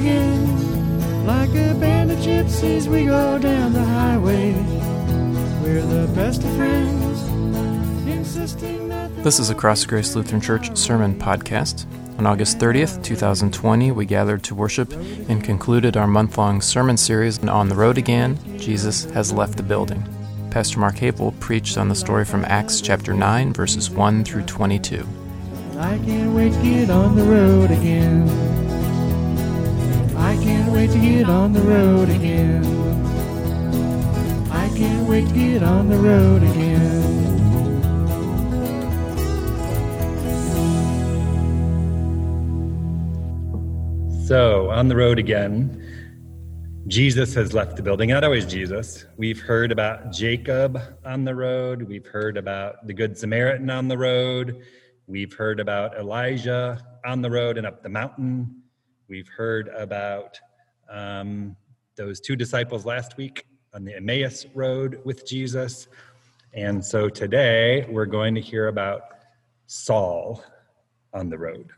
again. Like a band of gypsies, we go down the highway. We're the best of friends. This is a Cross Grace Lutheran Church sermon podcast. On August 30th, 2020, we gathered to worship and concluded our month long sermon series On the Road Again Jesus Has Left the Building. Pastor Mark Havel preached on the story from Acts chapter 9, verses 1 through 22. I can't wait to get on the road again. I can't wait to get on the road again. I can't wait to get on the road again. So, on the road again, Jesus has left the building. Not always Jesus. We've heard about Jacob on the road. We've heard about the Good Samaritan on the road. We've heard about Elijah on the road and up the mountain. We've heard about um, those two disciples last week on the Emmaus road with Jesus. And so today we're going to hear about Saul on the road.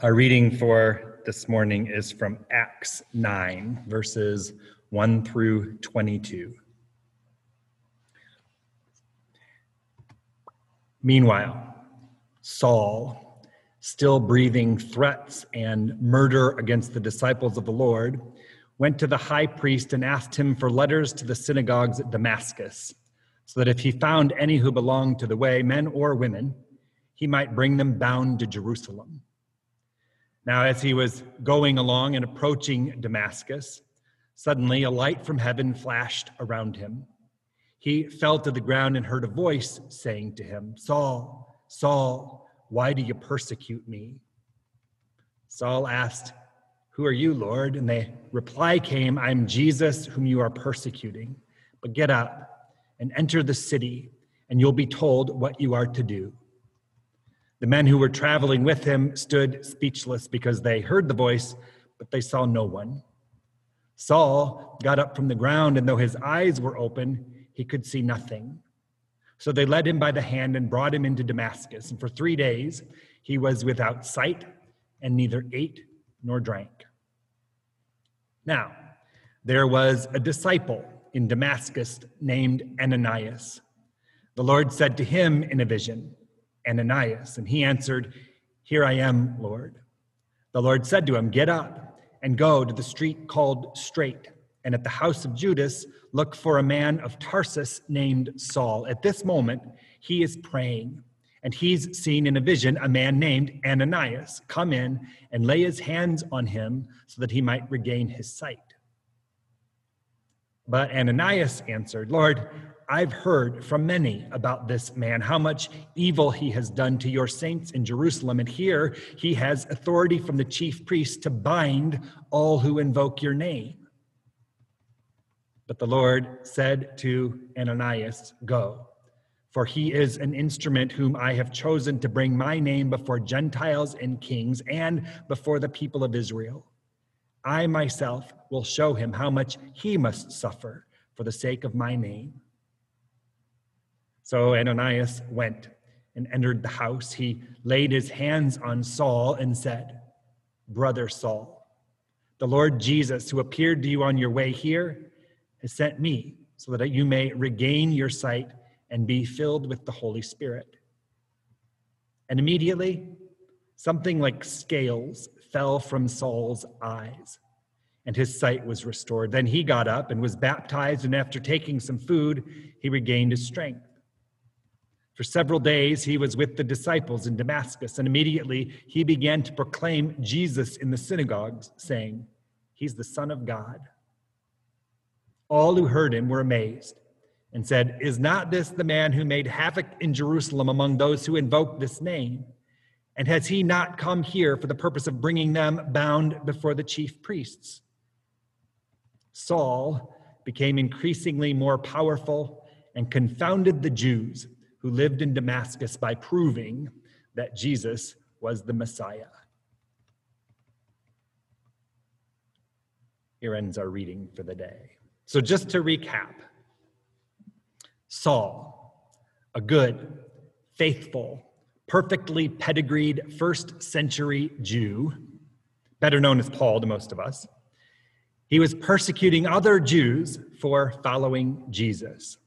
Our reading for this morning is from Acts 9, verses 1 through 22. Meanwhile, Saul, still breathing threats and murder against the disciples of the Lord, went to the high priest and asked him for letters to the synagogues at Damascus, so that if he found any who belonged to the way, men or women, he might bring them bound to Jerusalem. Now, as he was going along and approaching Damascus, suddenly a light from heaven flashed around him. He fell to the ground and heard a voice saying to him, Saul, Saul, why do you persecute me? Saul asked, Who are you, Lord? And the reply came, I'm Jesus whom you are persecuting. But get up and enter the city, and you'll be told what you are to do. The men who were traveling with him stood speechless because they heard the voice, but they saw no one. Saul got up from the ground, and though his eyes were open, he could see nothing. So they led him by the hand and brought him into Damascus. And for three days he was without sight and neither ate nor drank. Now, there was a disciple in Damascus named Ananias. The Lord said to him in a vision, Ananias. And he answered, Here I am, Lord. The Lord said to him, Get up and go to the street called Straight, and at the house of Judas, look for a man of Tarsus named Saul. At this moment, he is praying, and he's seen in a vision a man named Ananias come in and lay his hands on him so that he might regain his sight. But Ananias answered, Lord, I've heard from many about this man, how much evil he has done to your saints in Jerusalem. And here he has authority from the chief priest to bind all who invoke your name. But the Lord said to Ananias, Go, for he is an instrument whom I have chosen to bring my name before Gentiles and kings and before the people of Israel. I myself will show him how much he must suffer for the sake of my name. So Ananias went and entered the house. He laid his hands on Saul and said, Brother Saul, the Lord Jesus, who appeared to you on your way here, has sent me so that you may regain your sight and be filled with the Holy Spirit. And immediately, something like scales fell from Saul's eyes, and his sight was restored. Then he got up and was baptized, and after taking some food, he regained his strength. For several days he was with the disciples in Damascus, and immediately he began to proclaim Jesus in the synagogues, saying, He's the Son of God. All who heard him were amazed and said, Is not this the man who made havoc in Jerusalem among those who invoke this name? And has he not come here for the purpose of bringing them bound before the chief priests? Saul became increasingly more powerful and confounded the Jews who lived in Damascus by proving that Jesus was the Messiah. Here ends our reading for the day. So, just to recap Saul, a good, faithful, perfectly pedigreed first century Jew, better known as Paul to most of us. He was persecuting other Jews for following Jesus.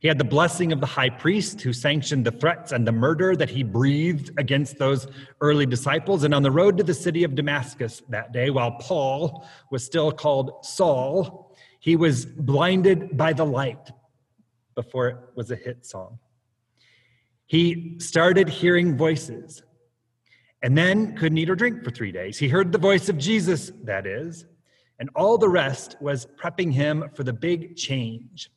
He had the blessing of the high priest who sanctioned the threats and the murder that he breathed against those early disciples. And on the road to the city of Damascus that day, while Paul was still called Saul, he was blinded by the light before it was a hit song. He started hearing voices and then couldn't eat or drink for three days. He heard the voice of Jesus, that is, and all the rest was prepping him for the big change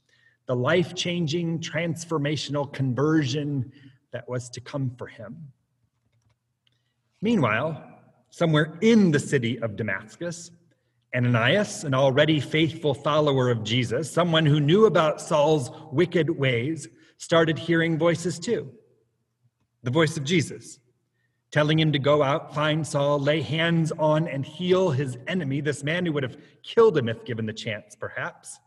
the life changing, transformational conversion that was to come for him. Meanwhile, somewhere in the city of Damascus, Ananias, an already faithful follower of Jesus, someone who knew about Saul's wicked ways, started hearing voices too. The voice of Jesus, telling him to go out, find Saul, lay hands on, and heal his enemy, this man who would have killed him if given the chance, perhaps.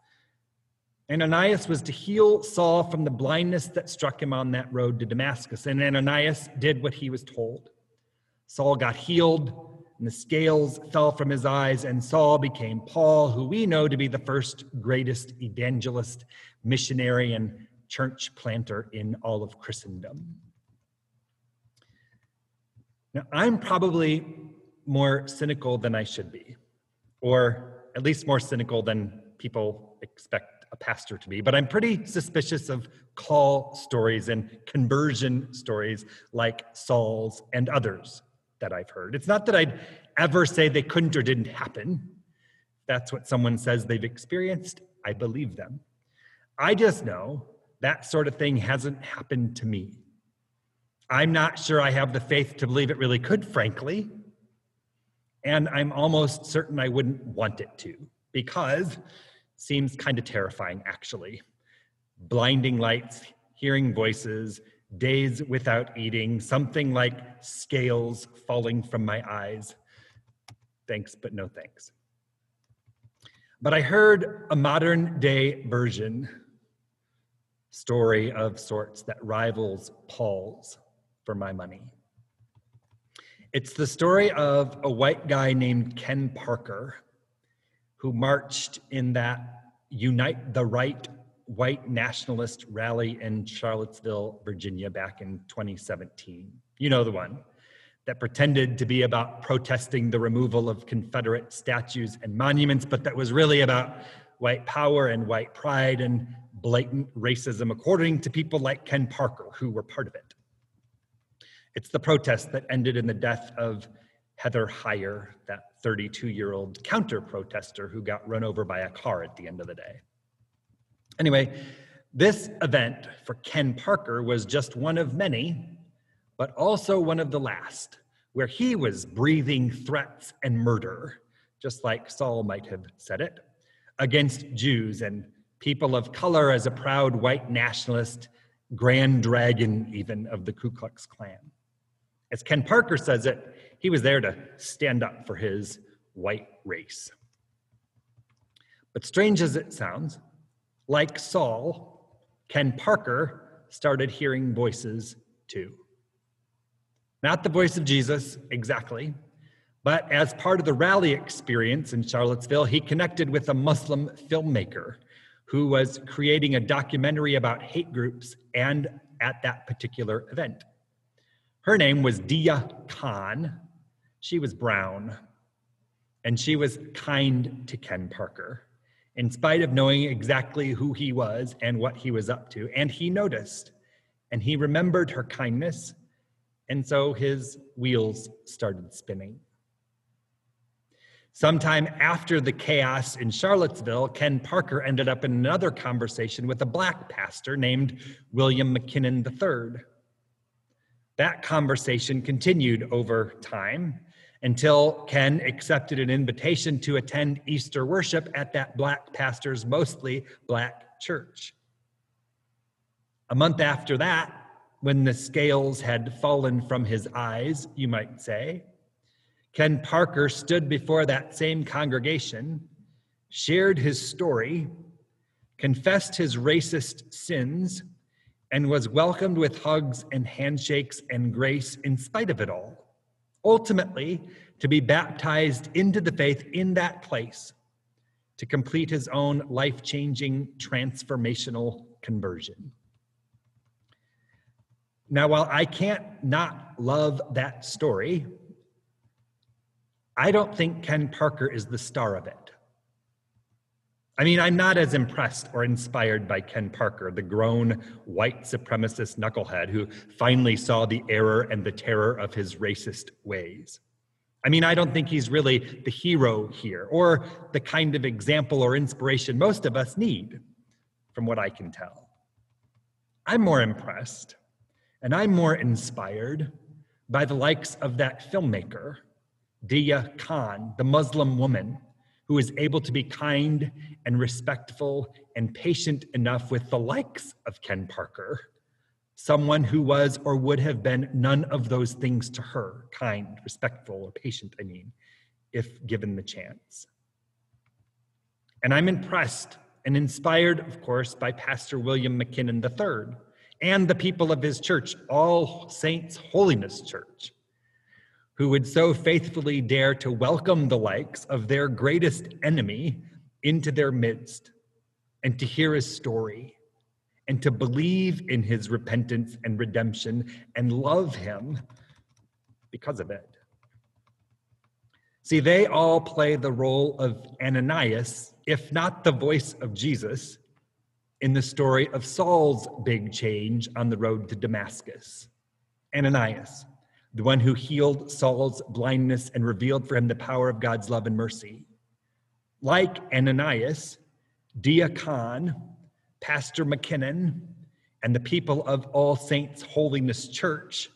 Ananias was to heal Saul from the blindness that struck him on that road to Damascus. And Ananias did what he was told. Saul got healed, and the scales fell from his eyes, and Saul became Paul, who we know to be the first greatest evangelist, missionary, and church planter in all of Christendom. Now, I'm probably more cynical than I should be, or at least more cynical than people expect a pastor to be, but I'm pretty suspicious of call stories and conversion stories like Saul's and others that I've heard. It's not that I'd ever say they couldn't or didn't happen. That's what someone says they've experienced. I believe them. I just know that sort of thing hasn't happened to me. I'm not sure I have the faith to believe it really could, frankly. And I'm almost certain I wouldn't want it to because seems kind of terrifying, actually. Blinding lights, hearing voices, days without eating, something like scales falling from my eyes. Thanks, but no thanks. But I heard a modern day version story of sorts that rivals Paul's for my money. It's the story of a white guy named Ken Parker who marched in that Unite the Right white nationalist rally in Charlottesville, Virginia, back in 2017. You know the one that pretended to be about protesting the removal of Confederate statues and monuments, but that was really about white power and white pride and blatant racism, according to people like Ken Parker, who were part of it. It's the protest that ended in the death of Heather Heyer, that 32 year old counter protester who got run over by a car at the end of the day. Anyway, this event for Ken Parker was just one of many, but also one of the last, where he was breathing threats and murder, just like Saul might have said it, against Jews and people of color as a proud white nationalist, grand dragon even of the Ku Klux Klan. As Ken Parker says it, he was there to stand up for his white race. But strange as it sounds, like Saul, Ken Parker started hearing voices too. Not the voice of Jesus exactly, but as part of the rally experience in Charlottesville, he connected with a Muslim filmmaker who was creating a documentary about hate groups and at that particular event. Her name was Deeyah Khan, she was brown, and she was kind to Ken Parker, in spite of knowing exactly who he was and what he was up to. And he noticed, and he remembered her kindness, and so his wheels started spinning. Sometime after the chaos in Charlottesville, Ken Parker ended up in another conversation with a black pastor named William McKinnon III. That conversation continued over time until Ken accepted an invitation to attend Easter worship at that black pastor's mostly black church. A month after that, when the scales had fallen from his eyes, you might say, Ken Parker stood before that same congregation, shared his story, confessed his racist sins, and was welcomed with hugs and handshakes and grace in spite of it all ultimately to be baptized into the faith in that place to complete his own life changing transformational conversion. Now, while I can't not love that story, I don't think Ken Parker is the star of it. I mean, I'm not as impressed or inspired by Ken Parker, the grown white supremacist knucklehead who finally saw the error and the terror of his racist ways. I mean, I don't think he's really the hero here or the kind of example or inspiration most of us need, from what I can tell. I'm more impressed and I'm more inspired by the likes of that filmmaker, Deeyah Khan, the Muslim woman who is able to be kind and respectful and patient enough with the likes of Ken Parker someone who was or would have been none of those things to her kind, respectful, or patient, I mean, if given the chance. And I'm impressed and inspired, of course, by Pastor William McKinnon III and the people of his church, All Saints Holiness Church, who would so faithfully dare to welcome the likes of their greatest enemy into their midst and to hear his story and to believe in his repentance and redemption and love him because of it. See, they all play the role of Ananias, if not the voice of Jesus, in the story of Saul's big change on the road to Damascus. Ananias, the one who healed Saul's blindness and revealed for him the power of God's love and mercy. Like Ananias, Khan, Pastor McKinnon and the people of All Saints Holiness Church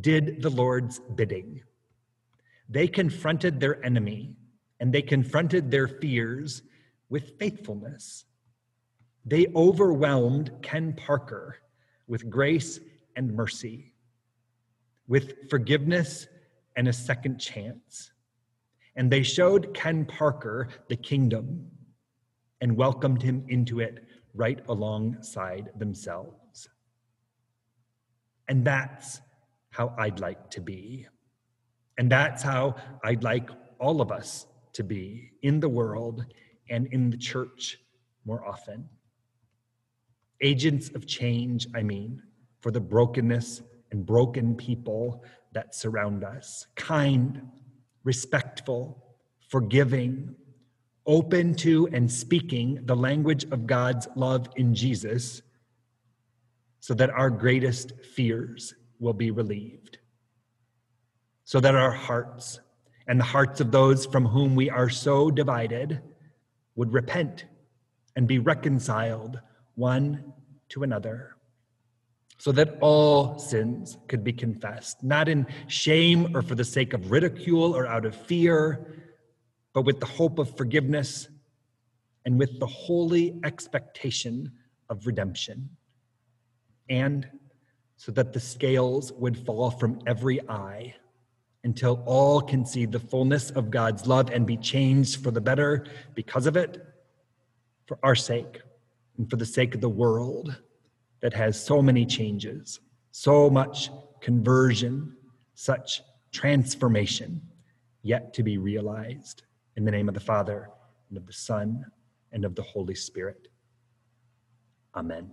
did the Lord's bidding. They confronted their enemy and they confronted their fears with faithfulness. They overwhelmed Ken Parker with grace and mercy, with forgiveness and a second chance. And they showed Ken Parker the kingdom and welcomed him into it right alongside themselves. And that's how I'd like to be. And that's how I'd like all of us to be in the world and in the church more often. Agents of change, I mean, for the brokenness and broken people that surround us. Kind, respectful, forgiving, open to and speaking the language of God's love in Jesus so that our greatest fears will be relieved, so that our hearts and the hearts of those from whom we are so divided would repent and be reconciled one to another, so that all sins could be confessed, not in shame or for the sake of ridicule or out of fear but with the hope of forgiveness and with the holy expectation of redemption. And so that the scales would fall from every eye until all can see the fullness of God's love and be changed for the better because of it, for our sake, and for the sake of the world that has so many changes, so much conversion, such transformation yet to be realized. In the name of the Father, and of the Son, and of the Holy Spirit. Amen.